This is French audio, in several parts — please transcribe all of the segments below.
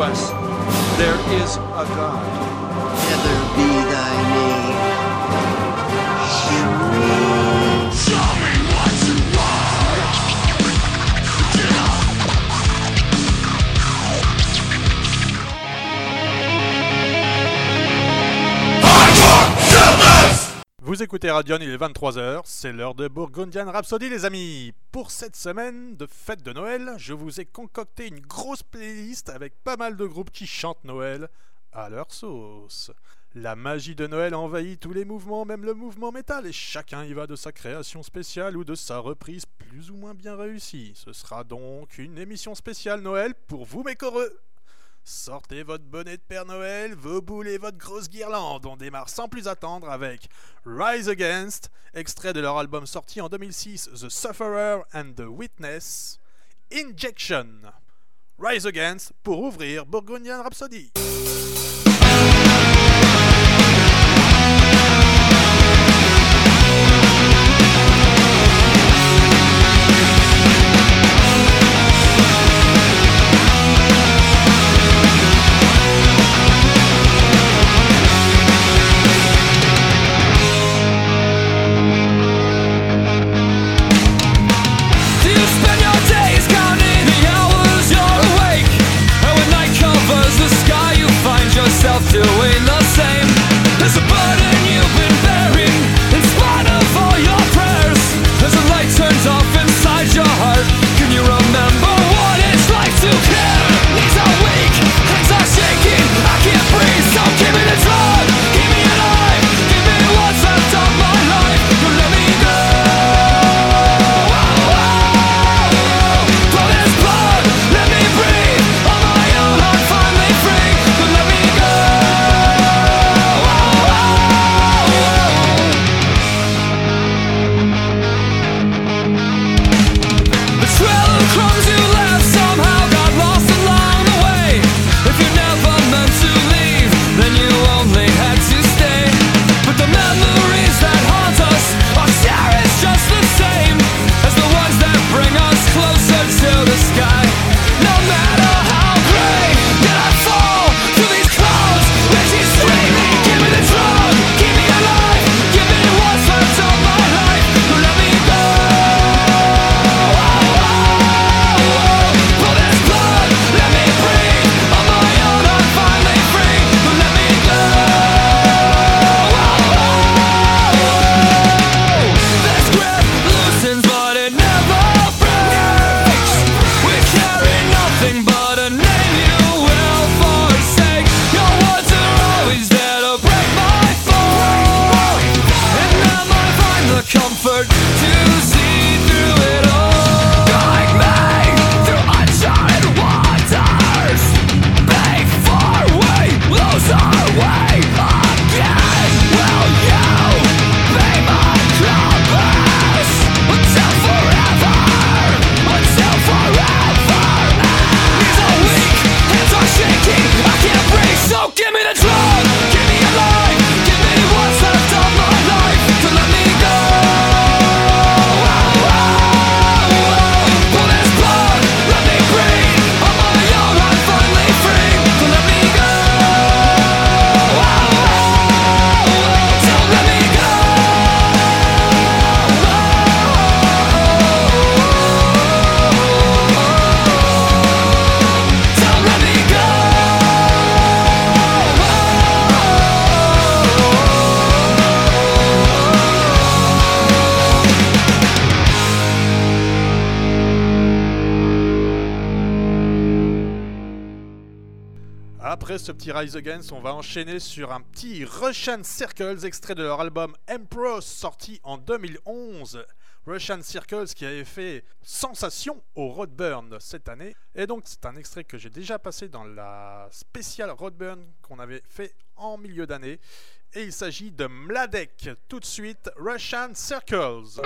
us écoutez Radion, il est 23h, c'est l'heure de Burgundian Rhapsody les amis. Pour cette semaine de fête de Noël, je vous ai concocté une grosse playlist avec pas mal de groupes qui chantent Noël à leur sauce. La magie de Noël envahit tous les mouvements, même le mouvement métal, et chacun y va de sa création spéciale ou de sa reprise plus ou moins bien réussie. Ce sera donc une émission spéciale Noël pour vous mes coreux. Sortez votre bonnet de Père Noël, vos boules et votre grosse guirlande. On démarre sans plus attendre avec Rise Against, extrait de leur album sorti en 2006, The Sufferer and the Witness, Injection. Rise Against pour ouvrir Burgundian Rhapsody. Rise Against, on va enchaîner sur un petit Russian Circles, extrait de leur album Emperor, sorti en 2011. Russian Circles qui avait fait sensation au Roadburn cette année. Et donc c'est un extrait que j'ai déjà passé dans la spéciale Roadburn qu'on avait fait en milieu d'année. Et il s'agit de Mladek. Tout de suite, Russian Circles.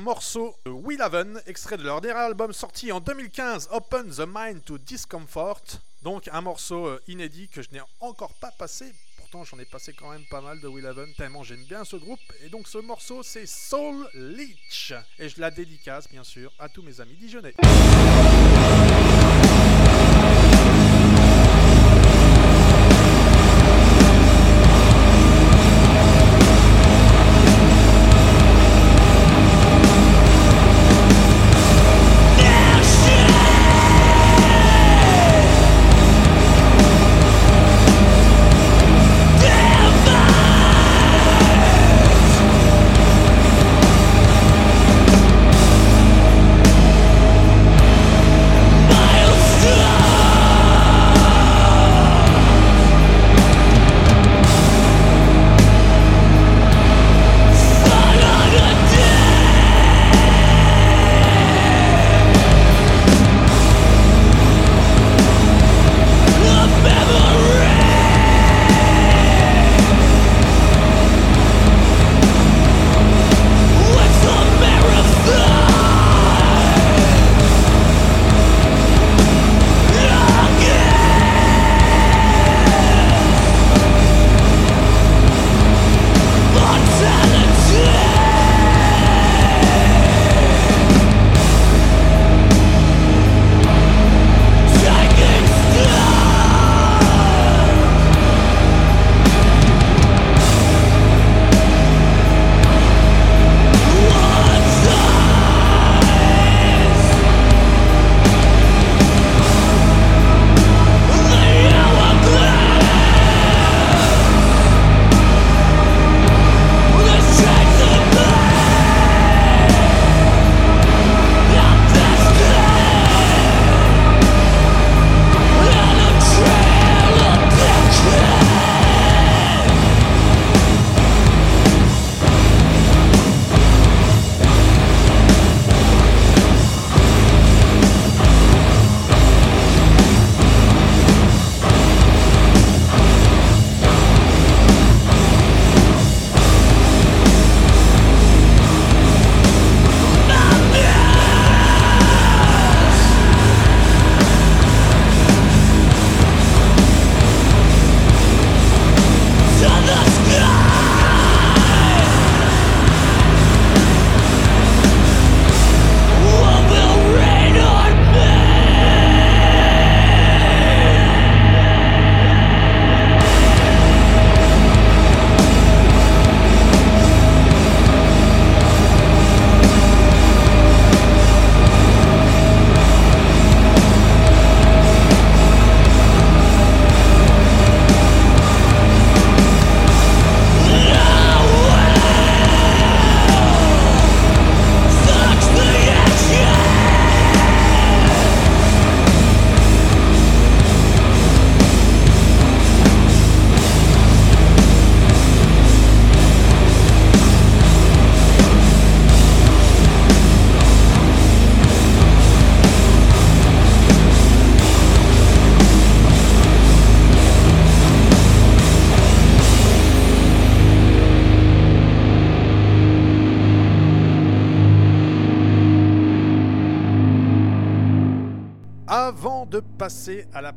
Morceau de Will Haven, extrait de leur dernier album sorti en 2015, Open the Mind to Discomfort. Donc un morceau euh, inédit que je n'ai encore pas passé. Pourtant j'en ai passé quand même pas mal de Will Haven, tellement j'aime bien ce groupe. Et donc ce morceau c'est Soul Leech. Et je la dédicace bien sûr à tous mes amis dijonnais.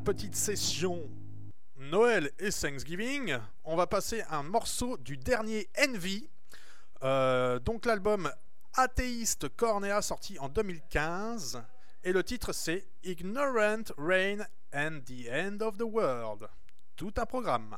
Petite session Noël et Thanksgiving, on va passer un morceau du dernier Envy. Euh, donc l'album Athéiste Cornea sorti en 2015. Et le titre c'est Ignorant Rain and the End of the World. Tout un programme.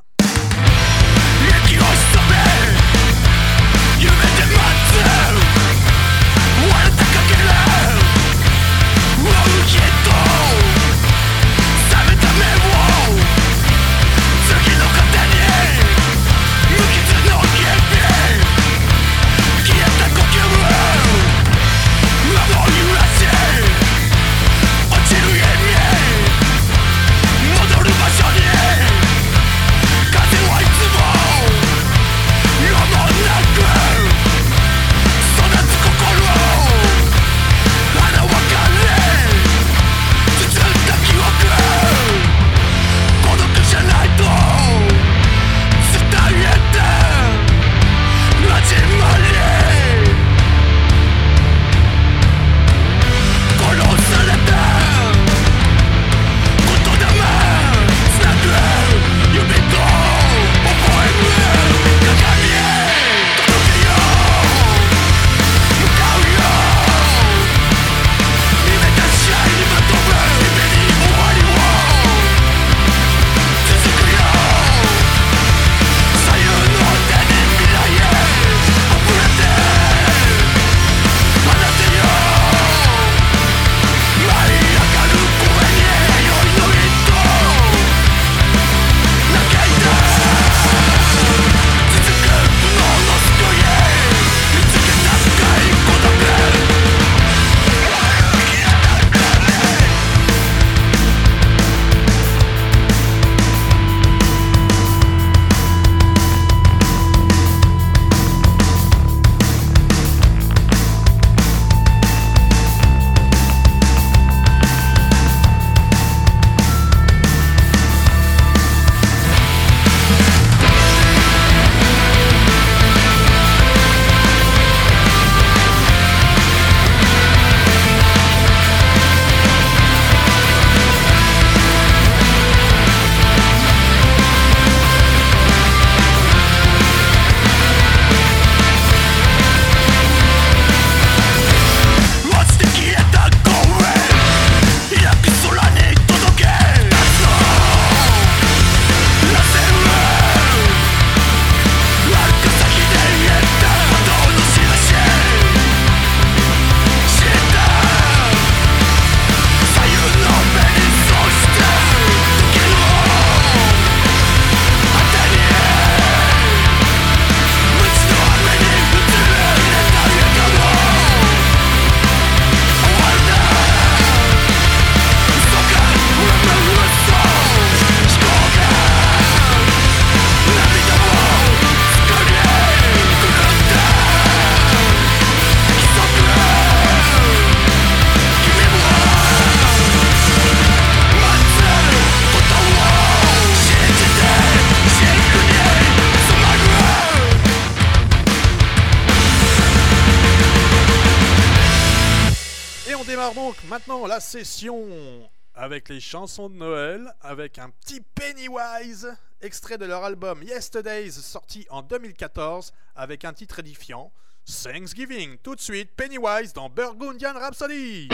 avec les chansons de Noël, avec un petit Pennywise, extrait de leur album Yesterdays, sorti en 2014, avec un titre édifiant, Thanksgiving. Tout de suite, Pennywise dans Burgundian Rhapsody.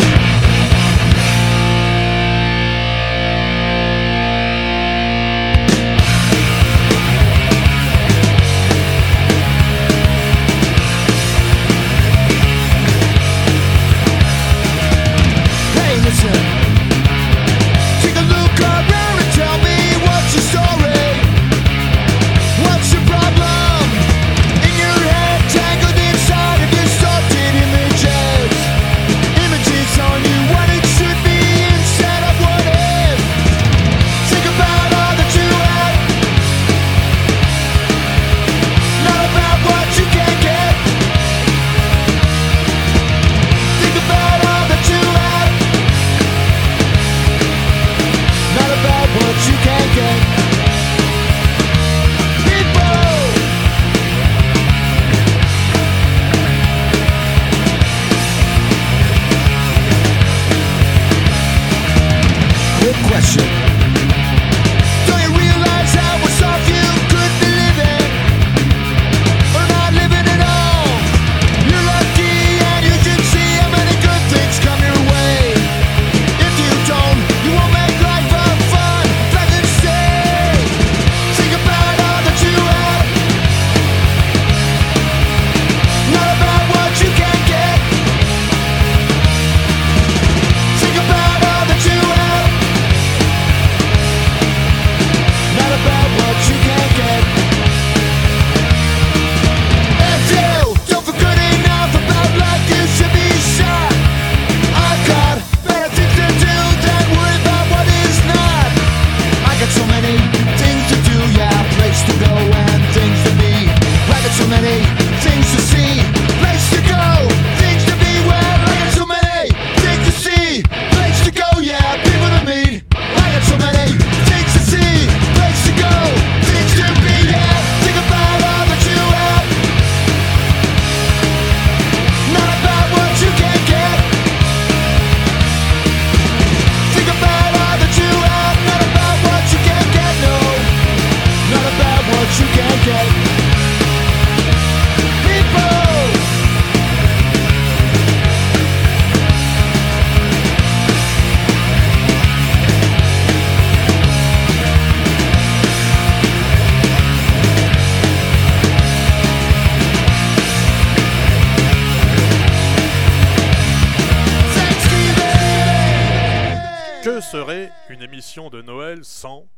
de Noël sont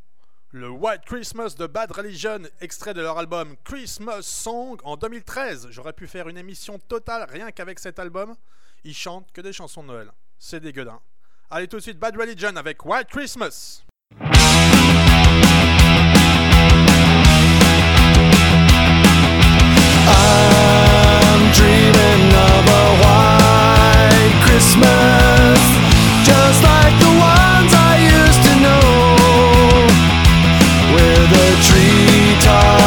le White Christmas de Bad Religion, extrait de leur album Christmas Song en 2013. J'aurais pu faire une émission totale rien qu'avec cet album. Ils chantent que des chansons de Noël. C'est dégueulasse. Allez tout de suite, Bad Religion avec White Christmas. White Christmas, just like the ones I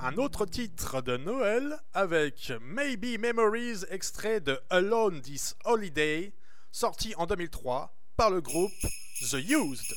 Un autre titre de Noël avec Maybe Memories extrait de Alone This Holiday sorti en 2003 par le groupe The Used.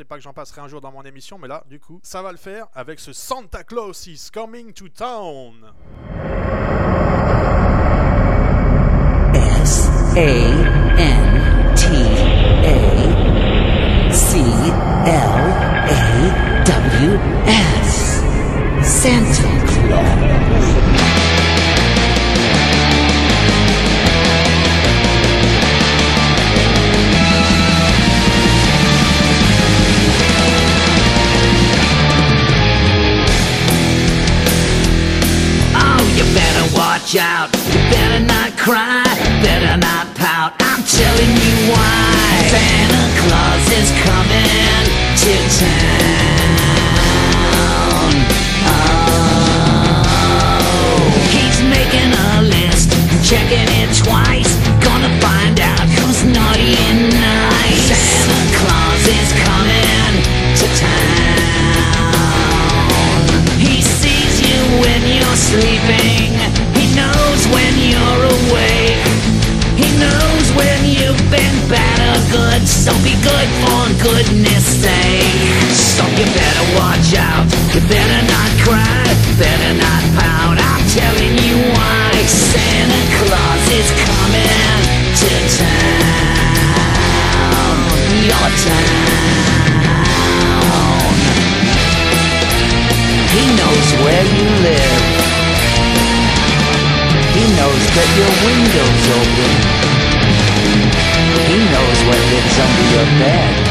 Pensais pas que j'en passerais un jour dans mon émission, mais là, du coup, ça va le faire avec ce Santa Claus is coming to town. S A N T A C L A W S. Santa out. Be good for goodness sake. So you better watch out. You better not cry. Better not pout. I'm telling you why. Santa Claus is coming to town. Your town. He knows where you live. He knows that your window's open when it's under your bed.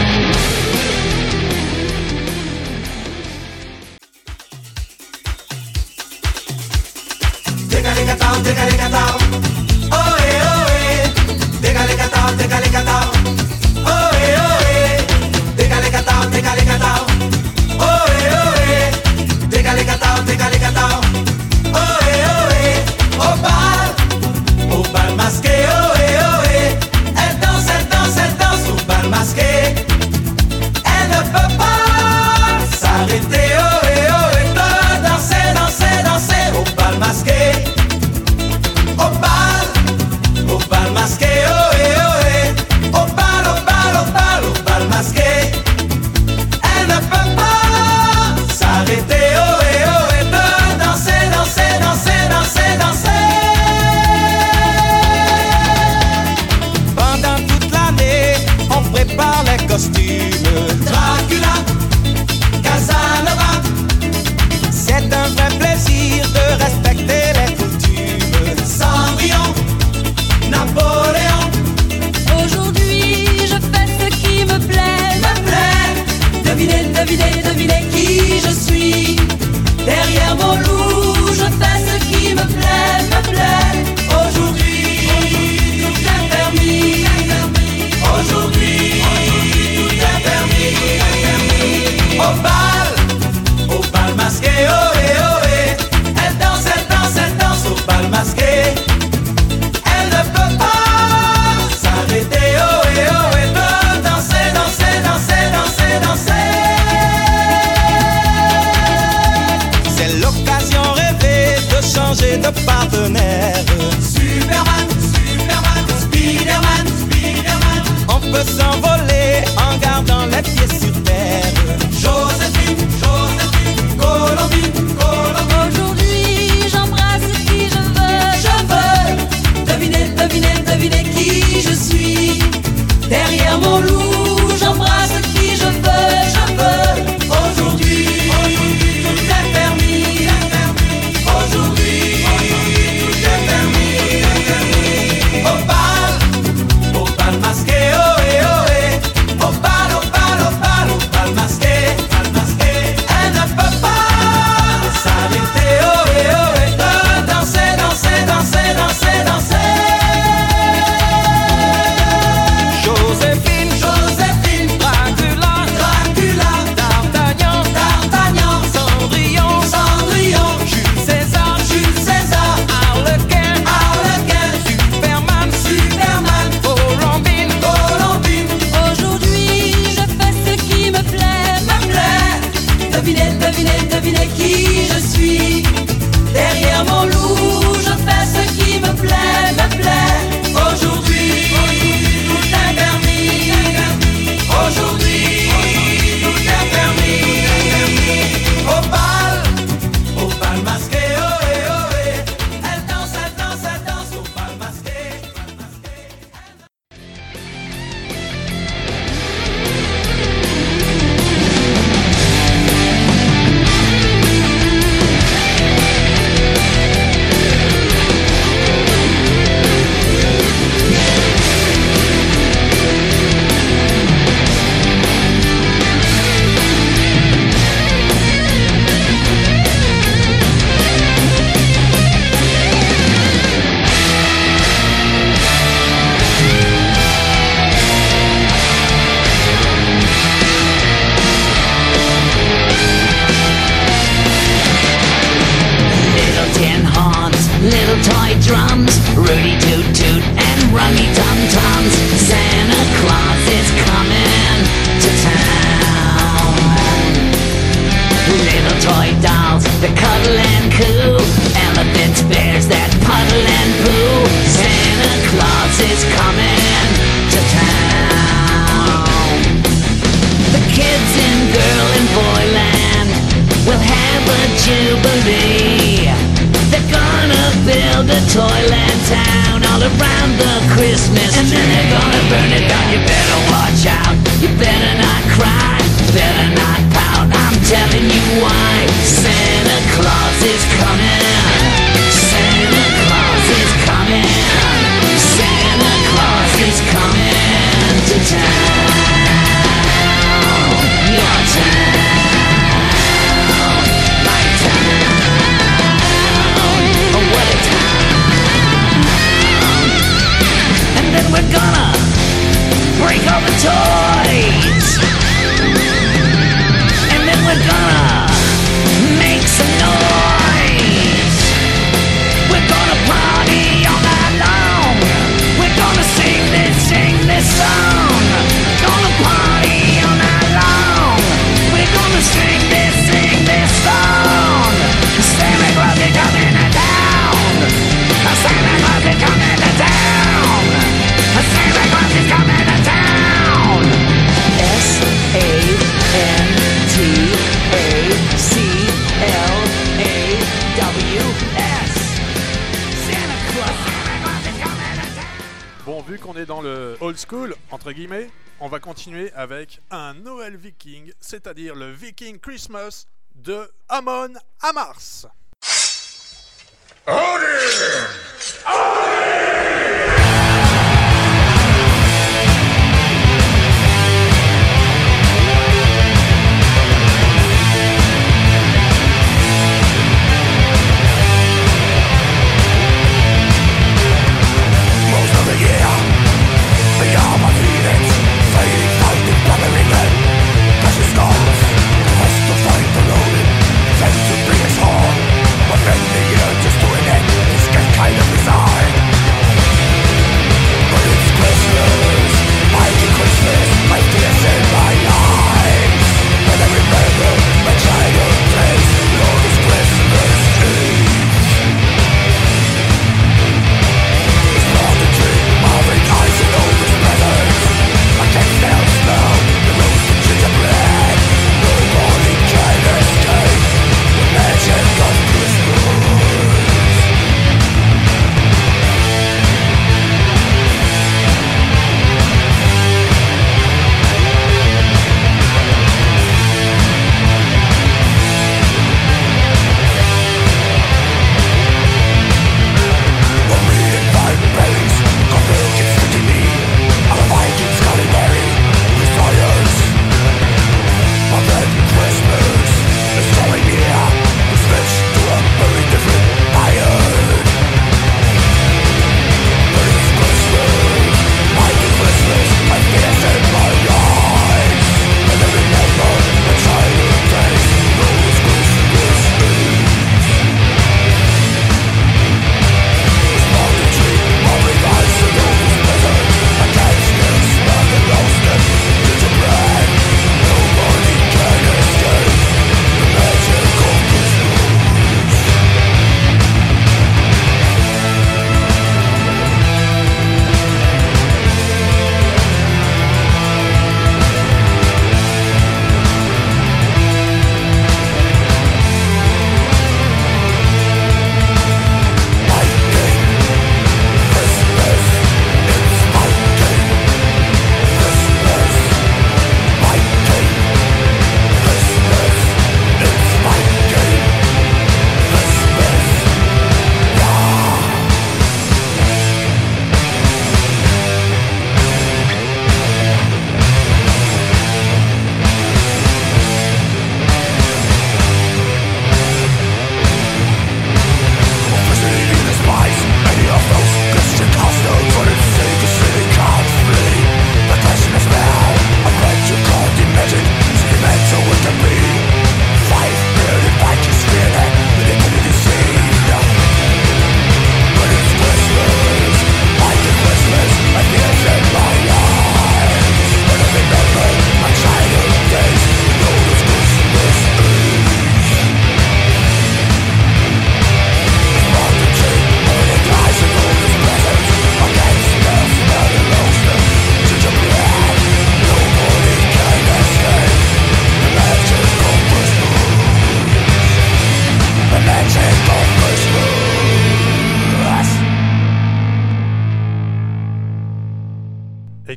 vu qu'on est dans le old school, entre guillemets, on va continuer avec un Noël viking, c'est-à-dire le Viking Christmas de Amon Amars. Odin! Odin!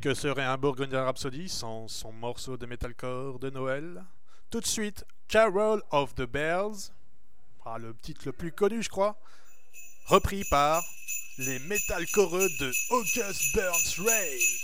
Que serait un Burgundian Rhapsody sans son morceau de metalcore de Noël Tout de suite, Carol of the Bells, ah, le titre le plus connu, je crois, repris par les metalcoreux de August Burns Raid.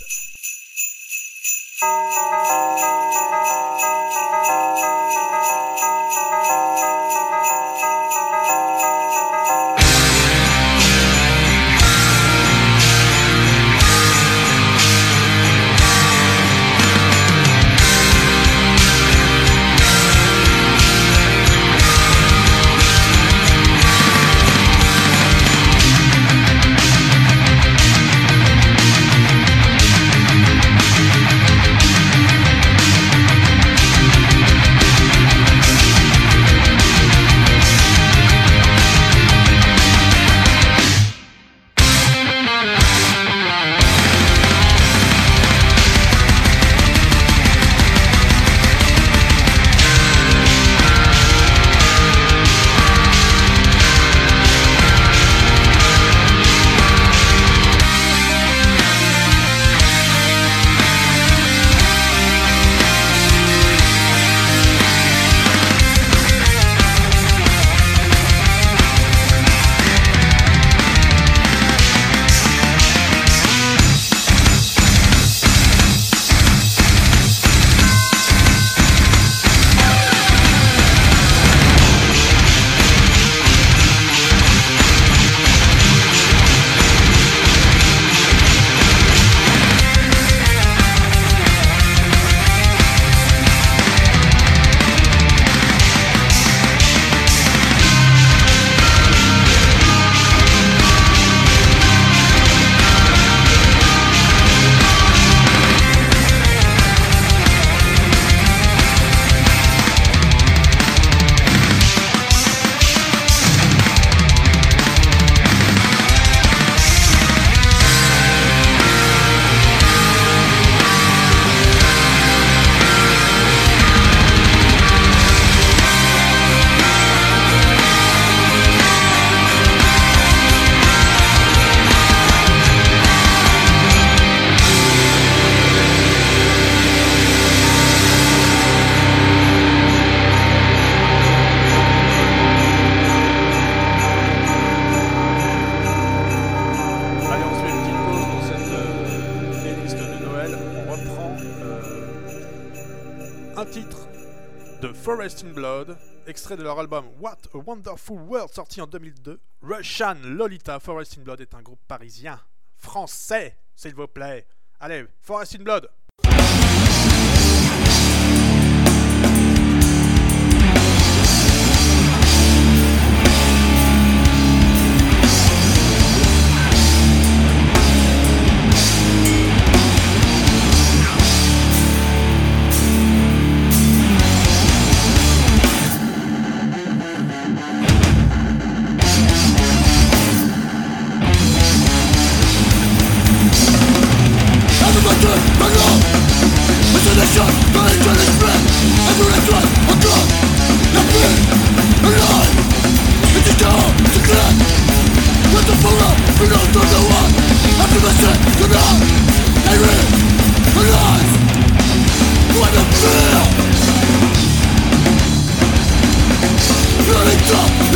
Forest in Blood, extrait de leur album What a Wonderful World sorti en 2002. Russian Lolita Forest in Blood est un groupe parisien, français, s'il vous plaît. Allez, Forest in Blood.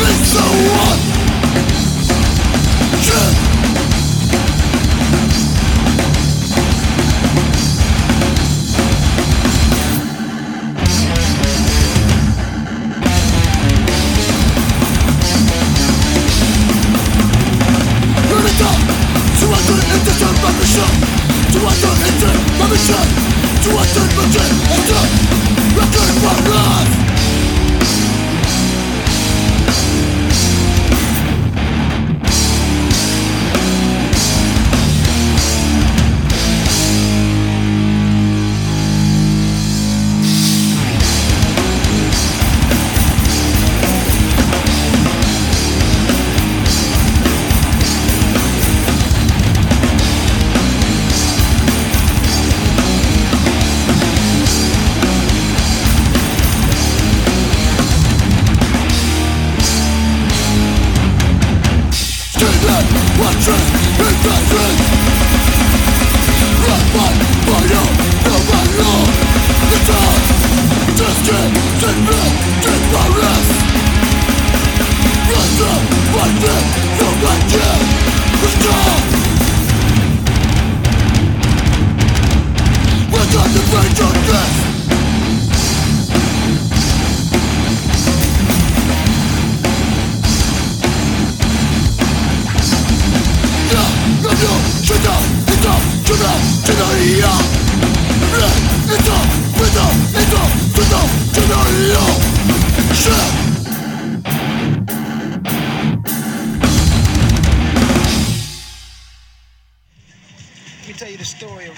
It's so what?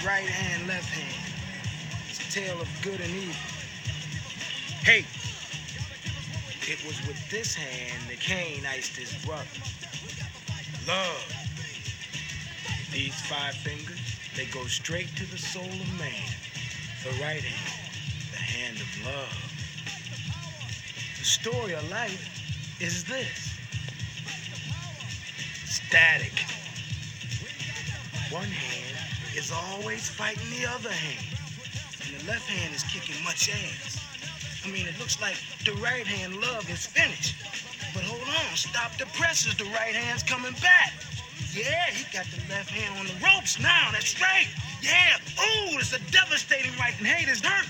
Right hand, left hand. It's a tale of good and evil. Hey, it was with this hand that Cain iced his brother. Love. These five fingers, they go straight to the soul of man. The right hand, the hand of love. The story of life is this static. One hand is always fighting the other hand, and the left hand is kicking much ass. I mean, it looks like the right hand love is finished. But hold on, stop the presses. The right hand's coming back. Yeah, he got the left hand on the ropes now. That's right. Yeah. Ooh, it's a devastating right and hate is hurt.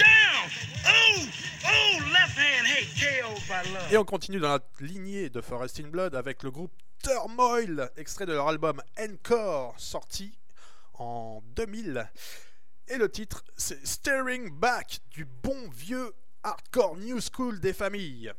Down. Ooh, ooh, left hand hate KO by love. Et on continue dans la lignée de Forest in Blood avec le groupe Turmoil, extrait de leur album Encore, sorti en 2000. Et le titre, c'est Staring Back, du bon vieux hardcore new school des familles.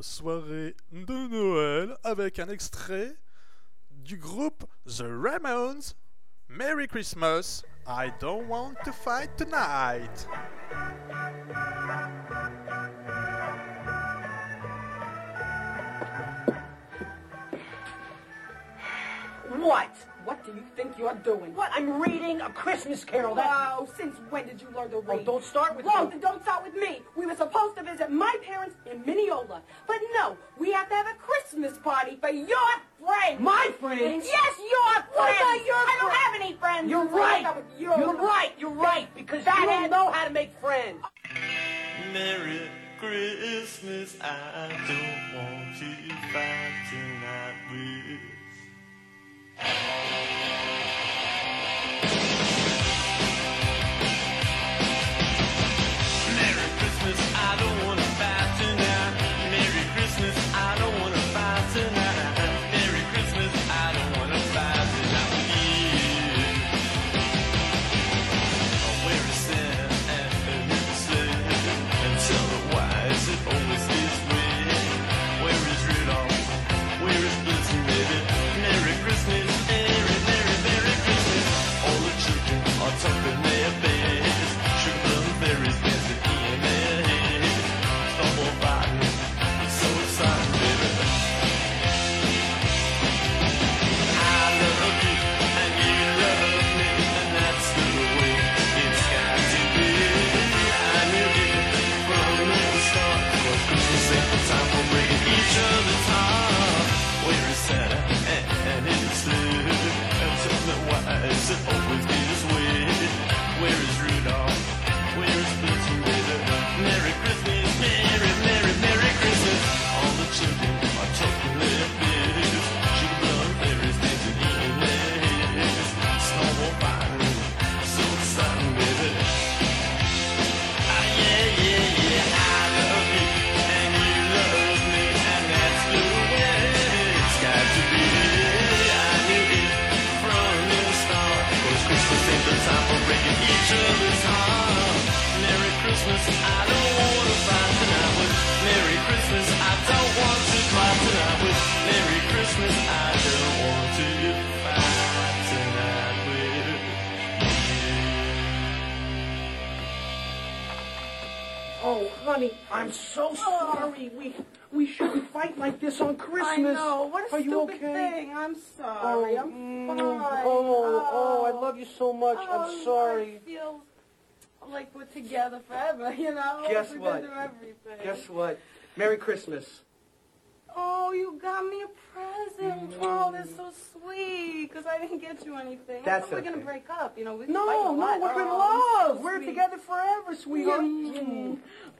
Soirée de Noël avec un extrait du groupe The Ramones. Merry Christmas, I don't want to fight tonight. What? What do you think you're doing? What? I'm reading a Christmas carol. That... Wow, since when did you learn to oh, read? Oh, don't start with Whoa, me. then don't start with me. We were supposed to visit my parents in Mineola. But no, we have to have a Christmas party for your friends. My friends? Yes, your friends. What about your I don't have any friends. You're right. what's up with your- You're right. You're right. Because That you don't know how to make friends. Merry Christmas, I don't want to fight tonight どうも。Love you so much. Oh, I'm sorry. I feel like we're together forever, you know? Guess what? Everything. Guess what? Merry Christmas. Oh, you got me a present. Oh, that's so sweet. Because I didn't get you anything. I That's thought we were okay. going to break up. You know, we No, no, lot. we're in Oh, love. so We're together forever, sweetheart. Mm.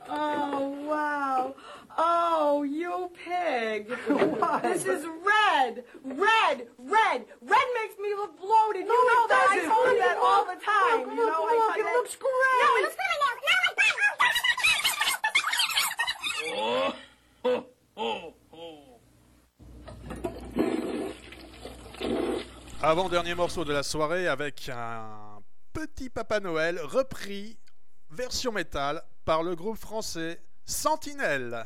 Oh, wow. Oh, you pig. Why? This is red. Red. Red. Red makes me look bloated. No, you know it that. I doesn't. told you that all the time. look, you know, I look, it that- looks great. No, it looks great. Avant-dernier morceau de la soirée avec un petit Papa Noël repris, version métal, par le groupe français Sentinelle.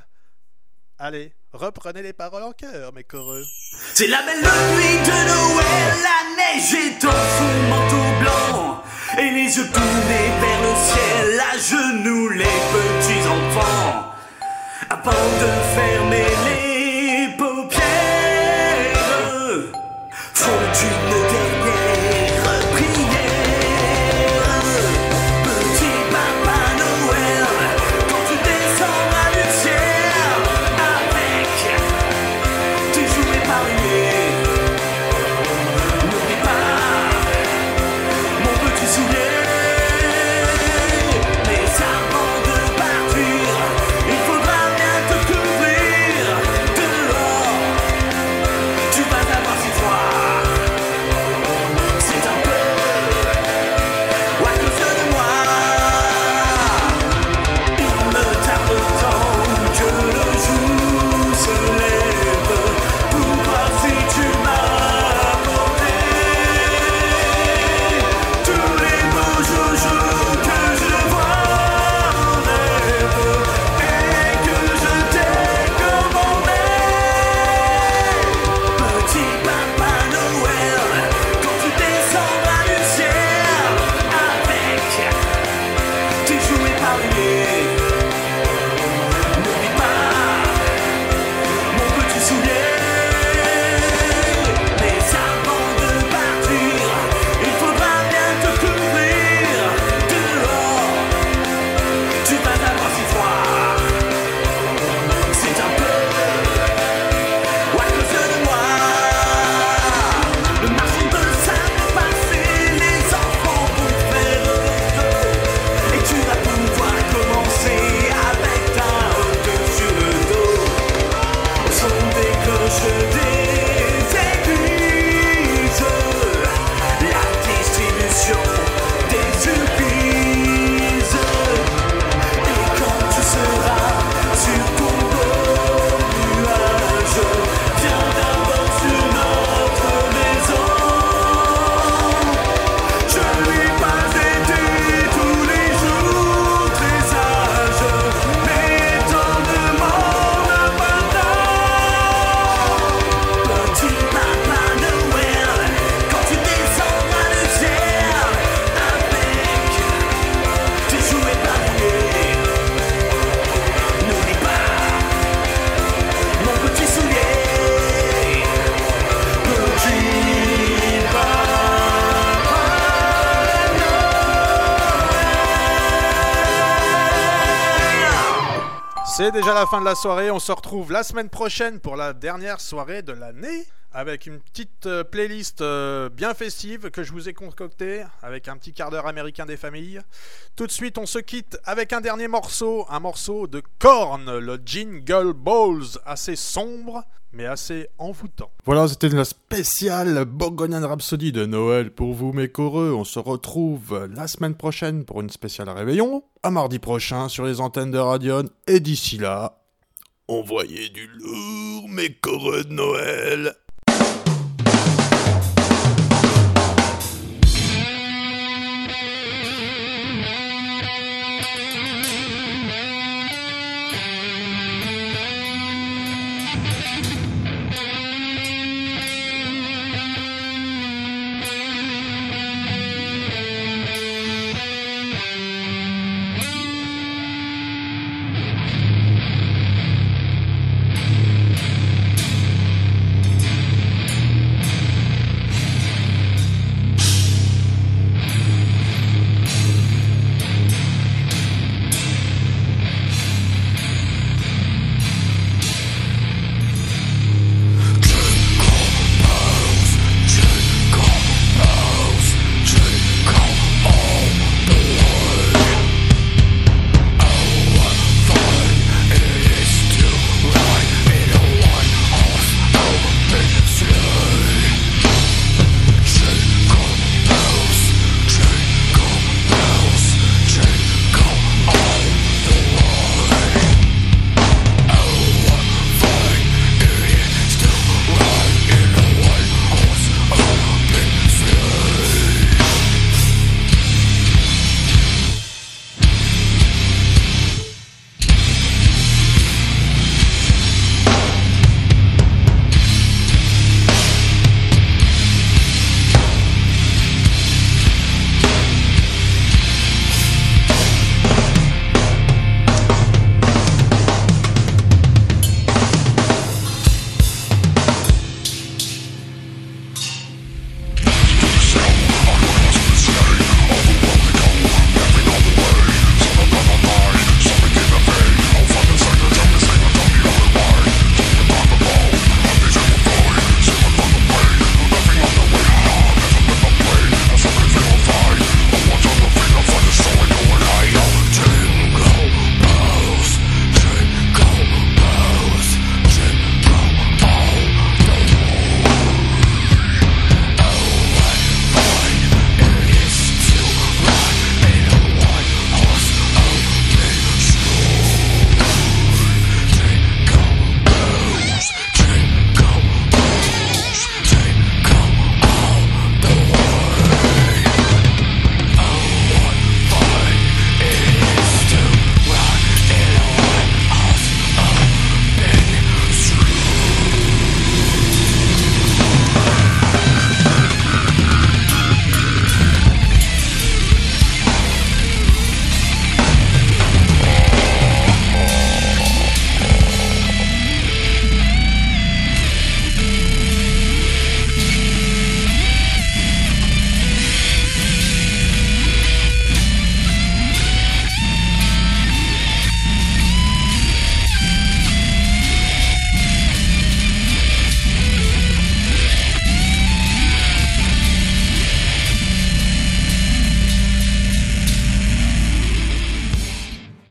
Allez, reprenez les paroles en chœur, mes coreux. C'est la belle nuit de Noël, la neige est dans son manteau blanc Et les yeux tournés vers le ciel, à genoux les petits enfants Avant de fermer les 去。La fin de la soirée. On se retrouve la semaine prochaine pour la dernière soirée de l'année. Avec une petite euh, playlist euh, bien festive que je vous ai concoctée, avec un petit quart d'heure américain des familles. Tout de suite, on se quitte avec un dernier morceau, un morceau de Korn, le Jingle Balls, assez sombre, mais assez envoûtant. Voilà, c'était la spéciale Bourgognane Rhapsody de Noël pour vous, mes coreux. On se retrouve la semaine prochaine pour une spéciale réveillon, à mardi prochain sur les antennes de Radion, et d'ici là, envoyez du lourd, mes coreux de Noël.